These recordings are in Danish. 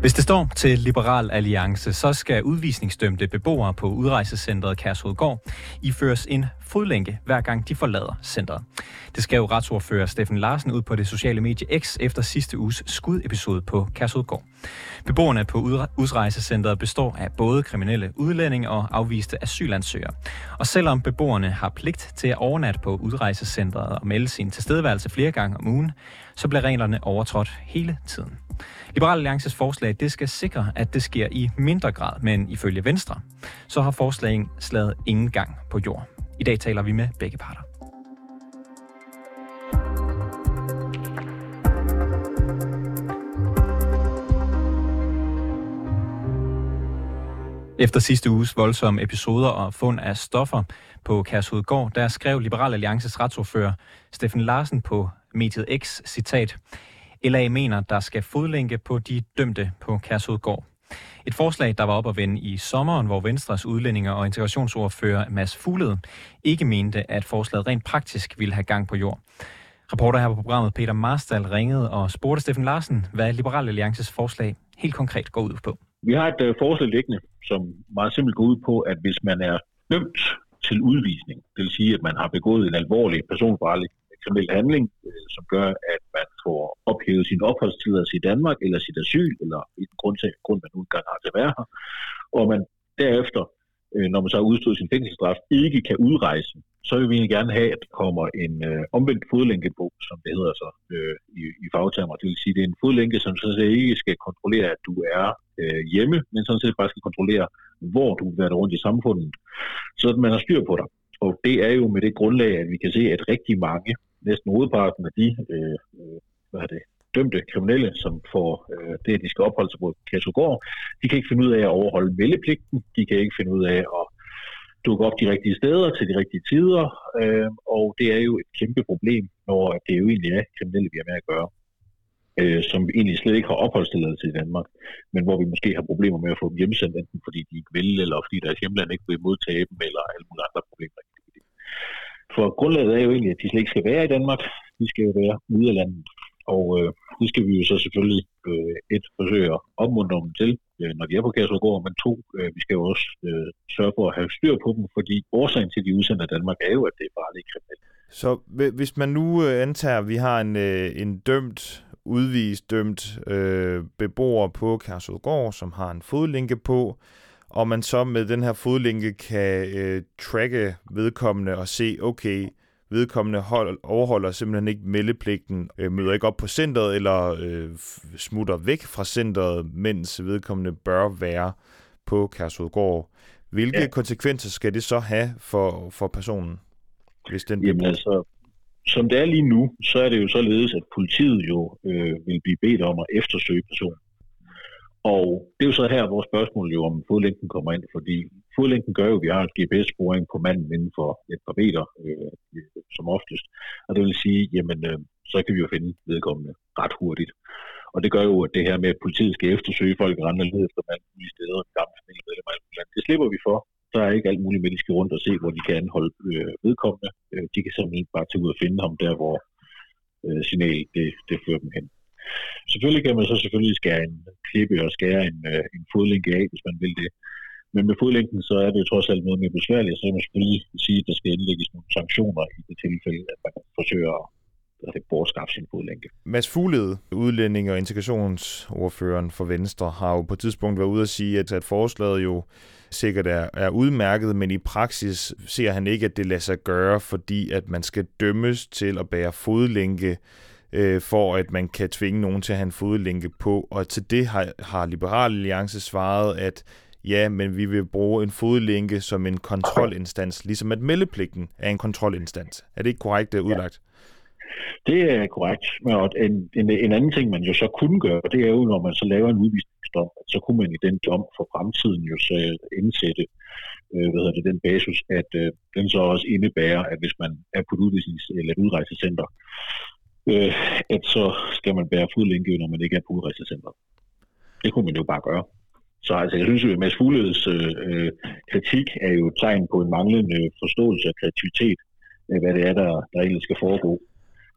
Hvis det står til Liberal Alliance, så skal udvisningsdømte beboere på udrejsecentret Kærshovedgård iføres en fodlænke, hver gang de forlader centret. Det skrev retsordfører Steffen Larsen ud på det sociale medie X efter sidste uges skudepisode på Kærshovedgård. Beboerne på udrejsecentret består af både kriminelle udlændinge og afviste asylansøgere. Og selvom beboerne har pligt til at overnatte på udrejsecentret og melde sin tilstedeværelse flere gange om ugen, så bliver reglerne overtrådt hele tiden. Liberal Alliances forslag det skal sikre, at det sker i mindre grad, men ifølge Venstre, så har forslaget slaget ingen gang på jord. I dag taler vi med begge parter. Efter sidste uges voldsomme episoder og fund af stoffer på Kærshovedgård, der skrev Liberal Alliances retsordfører Steffen Larsen på mediet X, citat, LA mener, der skal fodlænke på de dømte på Kærshovedgård. Et forslag, der var op at vende i sommeren, hvor Venstres udlændinger og integrationsordfører Mads Fuglede ikke mente, at forslaget rent praktisk ville have gang på jord. Reporter her på programmet Peter Marstal ringede og spurgte Steffen Larsen, hvad Liberal Alliances forslag helt konkret går ud på. Vi har et øh, forslag liggende, som meget simpelt går ud på, at hvis man er dømt til udvisning, det vil sige, at man har begået en alvorlig personfarlig kriminel handling, øh, som gør, at man får ophævet sin opholdstilladelse i Danmark, eller sit asyl, eller i grund, til, grund man nu engang har til at være her, og man derefter, øh, når man så har udstået sin fængselsstraf, ikke kan udrejse, så vil vi egentlig gerne have, at der kommer en øh, omvendt på, som det hedder så øh, i, i fagtermer. Det vil sige, det er en fodlænke, som sådan set ikke skal kontrollere, at du er øh, hjemme, men sådan set bare skal kontrollere, hvor du vil være rundt i samfundet, så at man har styr på dig. Og det er jo med det grundlag, at vi kan se, at rigtig mange næsten hovedparten af de øh, hvad er det, dømte kriminelle, som får øh, det, at de skal opholde sig på Kærsugård, de kan ikke finde ud af at overholde meldepligten, de kan ikke finde ud af at dukke op de rigtige steder til de rigtige tider, øh, og det er jo et kæmpe problem, når det jo egentlig er kriminelle, vi har med at gøre, øh, som egentlig slet ikke har opholdstilladelse i Danmark, men hvor vi måske har problemer med at få dem hjemsendt, enten fordi de ikke vil, eller fordi deres hjemland ikke vil modtage dem, eller alle mulige andre problemer. For grundlaget er jo egentlig, at de slet ikke skal være i Danmark. De skal jo være ude af landet. Og øh, det skal vi jo så selvfølgelig øh, et forsøge at opmuntre dem til, øh, når de er på Kærsudgård, men to, øh, vi skal jo også øh, sørge for at have styr på dem, fordi årsagen til, at de udsender Danmark er jo, at det er bare ikke kriminelt. Så hvis man nu øh, antager, at vi har en, øh, en dømt, udvist dømt øh, beboer på Kærsudgård, som har en fodlænke på, og man så med den her fodlænke kan øh, tracke vedkommende og se, okay, vedkommende hold, overholder simpelthen ikke meldepligten, øh, møder ikke op på centret eller øh, smutter væk fra centret, mens vedkommende bør være på Kærshovedgård. Hvilke ja. konsekvenser skal det så have for, for personen? Hvis den Jamen altså, som det er lige nu, så er det jo således, at politiet jo øh, vil blive bedt om at eftersøge personen. Og det er jo så her, hvor spørgsmålet jo om fodlængden kommer ind, fordi fodlænken gør jo, at vi har et GPS-sporing på manden inden for et par meter, øh, som oftest. Og det vil sige, jamen, øh, så kan vi jo finde vedkommende ret hurtigt. Og det gør jo, at det her med, at politiet skal eftersøge folk og rende ned efter manden i steder, gamle familiemedlemmer, det slipper vi for. Der er ikke alt muligt med, de skal rundt og se, hvor de kan anholde øh, vedkommende. Øh, de kan simpelthen bare tage ud og finde ham der, hvor øh, signalet det, det fører dem hen. Selvfølgelig kan man så selvfølgelig skære en klippe og skære en, øh, en fodlænke af, hvis man vil det. Men med fodlængden, så er det jo trods alt noget mere besværligt, så man selvfølgelig sige, at der skal indlægges nogle sanktioner i det tilfælde, at man forsøger at det bortskaffe sin fodlænke. Mads Fuglede, udlænding og integrationsordføreren for Venstre, har jo på et tidspunkt været ude at sige, at, at forslaget jo sikkert er, er udmærket, men i praksis ser han ikke, at det lader sig gøre, fordi at man skal dømmes til at bære fodlænke øh, for at man kan tvinge nogen til at have en fodlænke på. Og til det har, har Liberal Alliance svaret, at ja, men vi vil bruge en fodlænke som en kontrolinstans, ligesom at meldepligten er en kontrolinstans. Er det ikke korrekt det er udlagt? Ja. Det er korrekt. Og en, en, en anden ting, man jo så kunne gøre, det er jo, når man så laver en udvisningsdom, så kunne man i den dom for fremtiden jo så indsætte øh, hvad hedder det, den basis, at øh, den så også indebærer, at hvis man er på et udvisnings- eller et udrejsecenter, øh, at så skal man bære fodlænke, når man ikke er på udrejsecenteret. Det kunne man jo bare gøre. Så altså, jeg synes jo, at Mads Fugledes øh, kritik er jo et tegn på en manglende forståelse af kreativitet, af hvad det er, der, der egentlig skal foregå,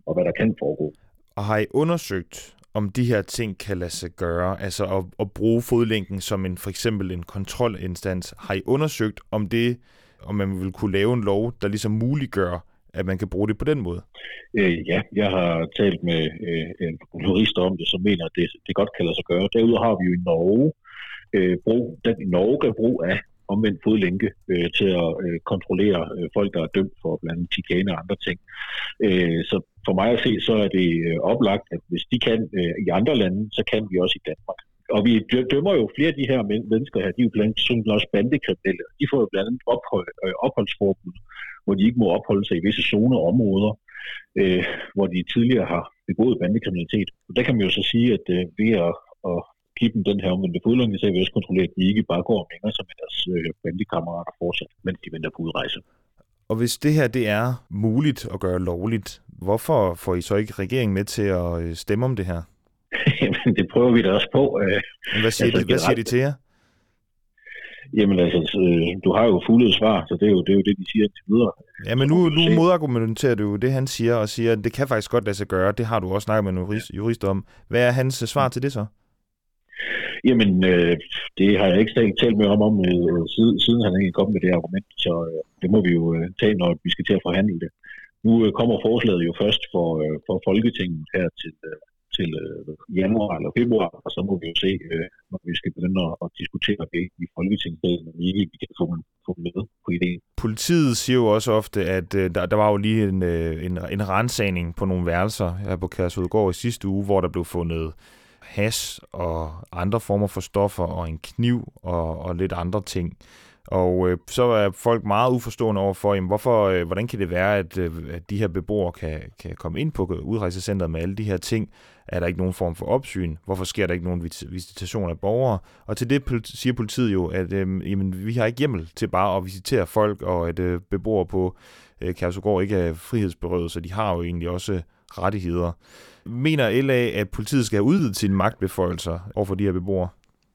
og hvad der kan foregå. Og har I undersøgt, om de her ting kan lade sig gøre, altså at, at bruge fodlænken som en for eksempel en kontrolinstans. Har I undersøgt, om det, om man vil kunne lave en lov, der ligesom muliggør, at man kan bruge det på den måde? Øh, ja, jeg har talt med øh, en jurist om det, som mener, at det, det godt kan lade sig gøre. Derudover har vi jo i Norge øh, brug, den Norge gør brug af omvendt fodlænke øh, til at øh, kontrollere øh, folk, der er dømt for blandt andet chikane og andre ting. Øh, så for mig at se, så er det øh, oplagt, at hvis de kan øh, i andre lande, så kan vi også i Danmark. Og vi dømmer jo flere af de her mennesker her, de er jo blandt andet også bandekriminelle. De får jo blandt andet ophold, øh, opholdsforbud, hvor de ikke må opholde sig i visse zoner og områder, øh, hvor de tidligere har begået bandekriminalitet. Og der kan man jo så sige, at øh, ved at, at dem den her omvendte fodlænge, så er vi også kontrollere, at de ikke bare går og hænger sig med deres øh, bandekammerater fortsat, mens de venter på udrejse. Og hvis det her det er muligt at gøre lovligt, hvorfor får I så ikke regeringen med til at øh, stemme om det her? Jamen, det prøver vi da også på. Øh. Hvad siger, altså, de, hvad siger de til jer? Jamen altså, øh, du har jo fuldet svar, så det er jo det, er jo det de siger til videre. Ja, men nu, nu modargumenterer du det, han siger, og siger, at det kan faktisk godt lade sig gøre. Det har du også snakket med en jurist, jurist om. Hvad er hans svar til det så? Jamen, øh, det har jeg ikke talt med om, om, øh, siden, siden han ikke kom med det argument, så øh, det må vi jo øh, tage, når vi skal til at forhandle det. Nu øh, kommer forslaget jo først for, øh, for Folketinget her til, øh, til øh, januar eller februar, og så må vi jo se, øh, når vi skal begynde at, at diskutere det i Folketinget, når vi ikke vi kan få, få med på ideen. Politiet siger jo også ofte, at øh, der, der var jo lige en, øh, en, en rensagning på nogle værelser her på Kærsudgård i sidste uge, hvor der blev fundet has og andre former for stoffer og en kniv og, og lidt andre ting. Og øh, så er folk meget uforstående over for, jamen, hvorfor, øh, hvordan kan det være, at, øh, at de her beboere kan, kan komme ind på udrejsecenteret med alle de her ting? Er der ikke nogen form for opsyn? Hvorfor sker der ikke nogen visitation af borgere? Og til det siger politiet jo, at øh, jamen, vi har ikke hjemmel til bare at visitere folk, og at øh, beboere på øh, Kærsugård ikke er frihedsberøvet, så de har jo egentlig også rettigheder. Mener LA, at politiet skal have udvidet sine magtbeføjelser over for de her beboere?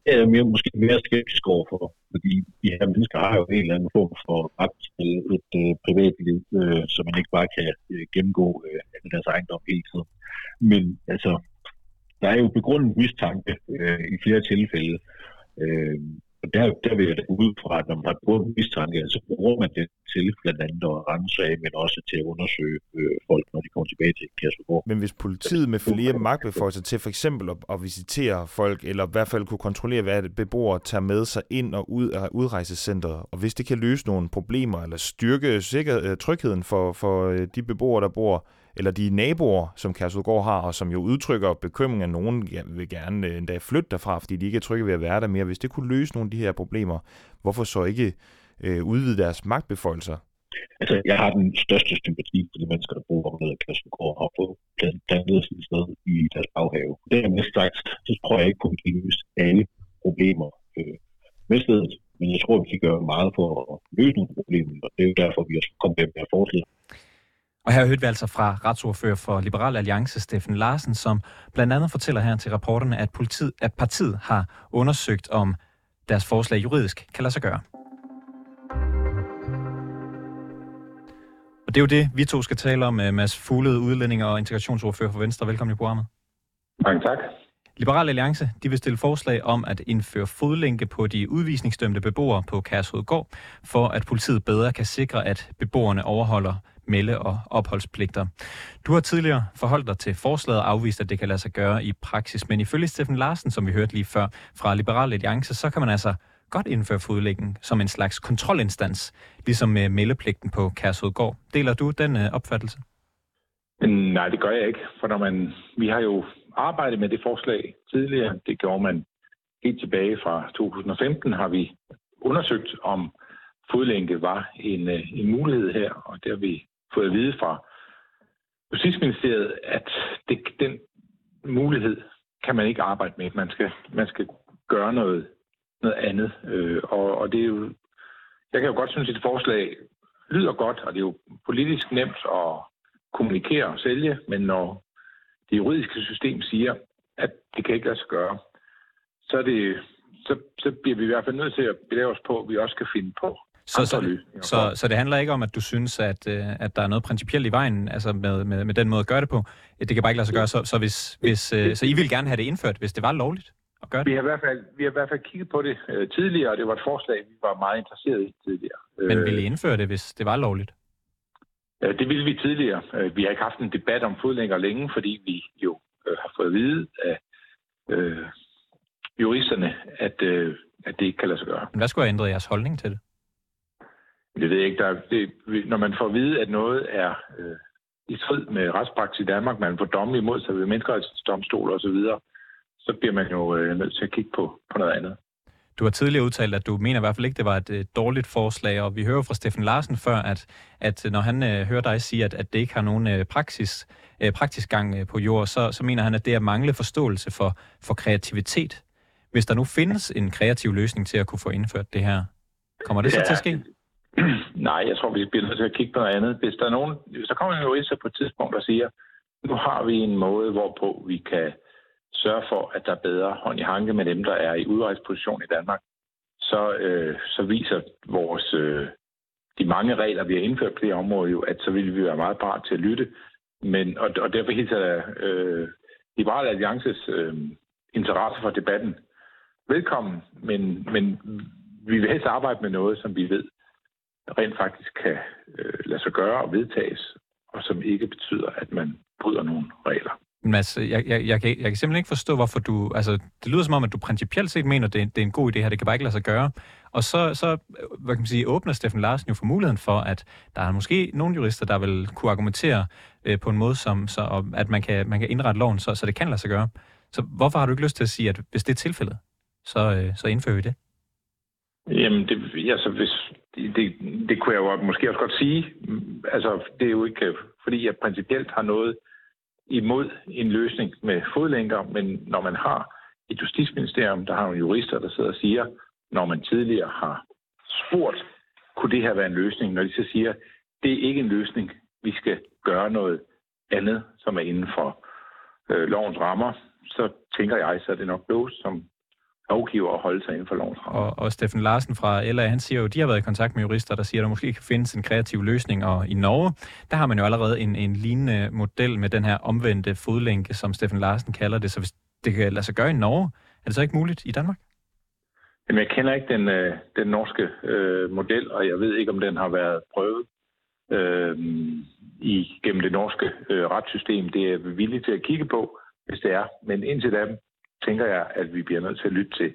Det er mere, måske mere skeptisk overfor, fordi de her mennesker har jo en eller anden form for ret til et øh, privatliv, øh, så man ikke bare kan øh, gennemgå øh, deres ejendom hele tiden. Men altså, der er jo begrundet mistanke øh, i flere tilfælde. Øh, og der, der vil jeg da ud fra, at når man har brugt mistanke, så bruger man det til blandt andet at rense af, men også til at undersøge øh, folk, når de kommer tilbage til Kærsberg. Men hvis politiet med flere magtbeføjelser til for eksempel at, at visitere folk, eller i hvert fald kunne kontrollere, hvad beboere tager med sig ind og ud af udrejsecentret, og hvis det kan løse nogle problemer, eller styrke sikker, øh, trygheden for, for øh, de beboere, der bor eller de naboer, som Kærsudgård har, og som jo udtrykker bekymring, at nogen vil gerne øh, endda flytte derfra, fordi de ikke er trygge ved at være der mere. Hvis det kunne løse nogle af de her problemer, hvorfor så ikke øh, udvide deres magtbeføjelser? Altså, jeg har den største sympati for de mennesker, der bor nede i Kærsudgård og har fået plantet sit sted i deres baghave. Det er mest sagt, så tror jeg ikke på, at vi kan løse alle problemer øh, med stedet. Men jeg tror, vi kan gøre meget for at løse nogle problemer, og det er jo derfor, vi også kommer med at forslag. Og her hørte vi altså fra retsordfører for Liberal Alliance, Steffen Larsen, som blandt andet fortæller her til rapporterne, at, politiet, at partiet har undersøgt, om deres forslag juridisk kan lade sig gøre. Og det er jo det, vi to skal tale om, med Mads Fuglede, udlænding og integrationsordfører for Venstre. Velkommen i programmet. Mange tak. Liberal Alliance de vil stille forslag om at indføre fodlænke på de udvisningsdømte beboere på Kærshovedgård, for at politiet bedre kan sikre, at beboerne overholder melde- og opholdspligter. Du har tidligere forholdt dig til forslaget og afvist, at det kan lade sig gøre i praksis, men ifølge Steffen Larsen, som vi hørte lige før fra Liberal Alliance, så kan man altså godt indføre fodlæggen som en slags kontrolinstans, ligesom med meldepligten på Kærshovedgård. Deler du den øh, opfattelse? Nej, det gør jeg ikke, for når man, vi har jo arbejdet med det forslag tidligere. Det gjorde man helt tilbage fra 2015, har vi undersøgt, om fodlænke var en, øh, en mulighed her, og det har vi fået at vide fra Justitsministeriet, at det, den mulighed kan man ikke arbejde med. Man skal, man skal gøre noget, noget andet. Øh, og, og det er jo, jeg kan jo godt synes, at et forslag lyder godt, og det er jo politisk nemt at kommunikere og sælge, men når det juridiske system siger, at det kan ikke lade sig gøre, så, er det, så, så bliver vi i hvert fald nødt til at belære os på, at vi også skal finde på så, så, så, så det handler ikke om, at du synes, at, øh, at der er noget principielt i vejen altså med, med, med den måde at gøre det på. Det kan bare ikke lade sig gøre. Så, så, hvis, hvis, øh, så I vil gerne have det indført, hvis det var lovligt? At gøre det? Vi, har i hvert fald, vi har i hvert fald kigget på det øh, tidligere, og det var et forslag, vi var meget interesseret i tidligere. Men ville I indføre det, hvis det var lovligt? Øh, det ville vi tidligere. Øh, vi har ikke haft en debat om fodlænger længe, fordi vi jo øh, har fået at vide af øh, juristerne, at, øh, at det ikke kan lade sig gøre. Men hvad skulle have ændret jeres holdning til det? Det ved jeg ikke. Der, er, det, når man får at vide, at noget er øh, i strid med retspraksis i Danmark, man får domme imod sig ved menneskerettighedsdomstol osv., så, så bliver man jo øh, nødt til at kigge på, på noget andet. Du har tidligere udtalt, at du mener i hvert fald ikke, det var et, et dårligt forslag, og vi hører fra Steffen Larsen før, at, at når han øh, hører dig sige, at, at det ikke har nogen øh, praksis, øh, praktisk gang øh, på jord, så, så mener han, at det er mangle forståelse for, for kreativitet. Hvis der nu findes en kreativ løsning til at kunne få indført det her, kommer det så ja, til at ske? Nej, jeg tror, vi bliver nødt til at kigge på noget andet. Hvis der er nogen, så kommer en jurist på et tidspunkt og siger, nu har vi en måde, hvorpå vi kan sørge for, at der er bedre hånd i hanke med dem, der er i udrejsposition i Danmark, så, øh, så viser vores øh, de mange regler, vi har indført på det område jo, at så vil vi være meget parat til at lytte. Men, og, og derfor hilser jeg øh, Liberal Alliances øh, interesse for debatten velkommen, men, men vi vil helst arbejde med noget, som vi ved rent faktisk kan øh, lade sig gøre og vedtages, og som ikke betyder, at man bryder nogle regler. Mads, jeg, jeg, jeg, kan, jeg kan simpelthen ikke forstå, hvorfor du... Altså, det lyder som om, at du principielt set mener, det, det er en god idé her, det kan bare ikke lade sig gøre. Og så, så hvad kan man sige, åbner Steffen Larsen jo for muligheden for, at der er måske nogle jurister, der vil kunne argumentere øh, på en måde, som, så, at man kan, man kan indrette loven, så, så det kan lade sig gøre. Så hvorfor har du ikke lyst til at sige, at hvis det er tilfældet, så, øh, så indfører vi det? Jamen, det, altså, hvis, det, det kunne jeg jo måske også godt sige. Altså, det er jo ikke, øh, fordi jeg principielt har noget imod en løsning med fodlænker, men når man har et justitsministerium, der har nogle jurister, der sidder og siger, når man tidligere har spurgt, kunne det her være en løsning, når de så siger, det er ikke en løsning, vi skal gøre noget andet, som er inden for øh, lovens rammer, så tænker jeg, så er det nok låst som lovgiver at holde sig inden for lovens rammer. Og, og Steffen Larsen fra LA, han siger jo, at de har været i kontakt med jurister, der siger, at der måske kan findes en kreativ løsning. Og i Norge, der har man jo allerede en, en lignende model med den her omvendte fodlænke, som Steffen Larsen kalder det. Så hvis det kan lade sig gøre i Norge, er det så ikke muligt i Danmark? Jamen, jeg kender ikke den, øh, den norske øh, model, og jeg ved ikke, om den har været prøvet øh, i, gennem det norske øh, retssystem. Det er vi villige til at kigge på, hvis det er. Men indtil da tænker jeg, at vi bliver nødt til at lytte til.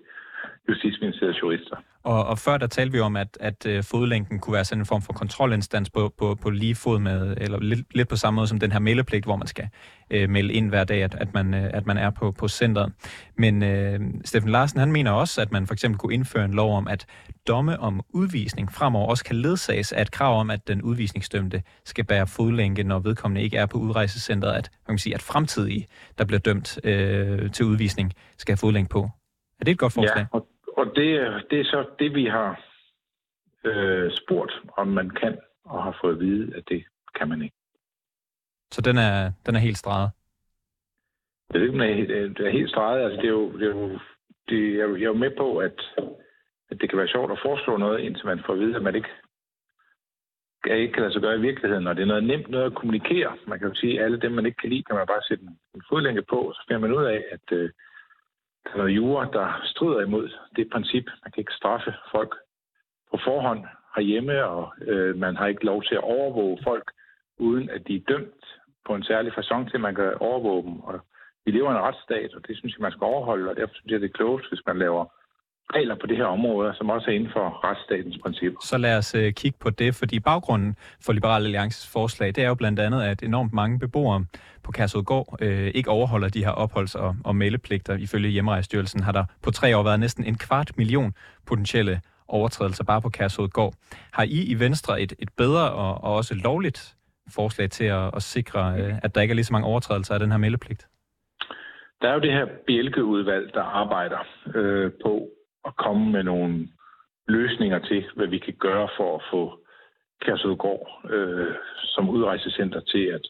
Justitsministeriets jurister. Og, og før der talte vi om, at, at uh, fodlænken kunne være sådan en form for kontrolinstans på, på, på lige fod med, eller lidt, lidt på samme måde som den her meldepligt, hvor man skal uh, melde ind hver dag, at, at, man, uh, at man er på, på centret. Men uh, Steffen Larsen, han mener også, at man for eksempel kunne indføre en lov om, at domme om udvisning fremover også kan ledsages af et krav om, at den udvisningsdømte skal bære fodlænke, når vedkommende ikke er på udrejsecentret, at, man kan sige, at fremtidige, der bliver dømt uh, til udvisning, skal have fodlænke på. Er det et godt forslag? Ja, og og det, det er så det, vi har øh, spurgt, om man kan, og har fået at vide, at det kan man ikke. Så den er, den er helt streget? Det er, det er helt streget. Altså, det er jo, det er jo, det, jeg, jeg er jo med på, at, at det kan være sjovt at foreslå noget, indtil man får at vide, at man ikke, at ikke kan lade sig gøre i virkeligheden. Og det er noget nemt noget at kommunikere. Man kan jo sige, at alle dem, man ikke kan lide, kan man bare sætte en, en fodlænke på, og så finder man ud af, at øh, der er noget jura, der strider imod det princip. Man kan ikke straffe folk på forhånd herhjemme, og øh, man har ikke lov til at overvåge folk, uden at de er dømt på en særlig façon til, at man kan overvåge dem. Og vi lever i en retsstat, og det synes jeg, man skal overholde, og derfor synes jeg, det er klogt, hvis man laver regler på det her område, som også er inden for retsstatens principper. Så lad os uh, kigge på det, fordi baggrunden for Liberale Alliances forslag, det er jo blandt andet, at enormt mange beboere på Kærsudgård øh, ikke overholder de her opholds- og, og meldepligter. Ifølge Hjemmerejsstyrelsen har der på tre år været næsten en kvart million potentielle overtrædelser bare på Kærsudgård. Har I i Venstre et, et bedre og, og også lovligt forslag til at, at sikre, øh, at der ikke er lige så mange overtrædelser af den her meldepligt? Der er jo det her bjælkeudvalg, der arbejder øh, på at komme med nogle løsninger til, hvad vi kan gøre for at få Kærsudgård øh, som udrejsecenter til at,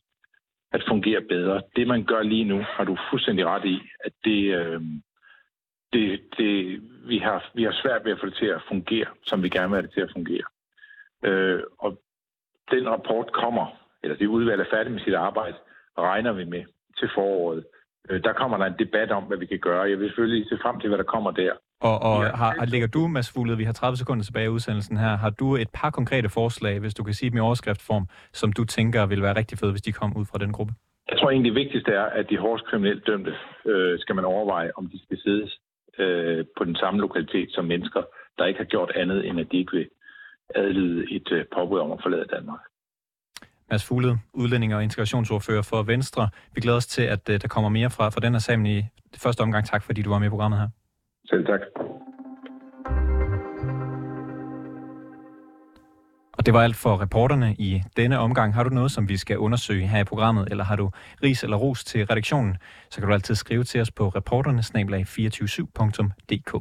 at fungere bedre. Det, man gør lige nu, har du fuldstændig ret i, at det, øh, det, det, vi, har, vi har svært ved at få det til at fungere, som vi gerne vil have det til at fungere. Øh, og den rapport kommer, eller det udvalg er færdigt med sit arbejde, regner vi med til foråret. Øh, der kommer der en debat om, hvad vi kan gøre. Jeg vil selvfølgelig se frem til, hvad der kommer der. Og, og ja. har, lægger du, Mads Fuglede, vi har 30 sekunder tilbage i udsendelsen her, har du et par konkrete forslag, hvis du kan sige dem i overskriftform, som du tænker vil være rigtig fede, hvis de kom ud fra den gruppe? Jeg tror egentlig, det vigtigste er, at de hårdest kriminelt dømte øh, skal man overveje, om de skal sidde øh, på den samme lokalitet som mennesker, der ikke har gjort andet, end at de ikke vil adlyde et øh, påbud om at forlade Danmark. Mads Fuglede, udlænding og integrationsordfører for Venstre. Vi glæder os til, at øh, der kommer mere fra, fra den her sammen i første omgang. Tak, fordi du var med i programmet her. Selv tak. Og det var alt for reporterne i denne omgang. Har du noget, som vi skal undersøge her i programmet, eller har du ris eller ros til redaktionen, så kan du altid skrive til os på reporternesnablag247.dk.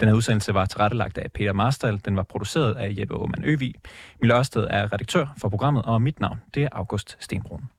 Den her udsendelse var tilrettelagt af Peter Marstal. Den var produceret af Jeppe Aumann Øvig. Mille Ørsted er redaktør for programmet, og mit navn det er August Stenbrun.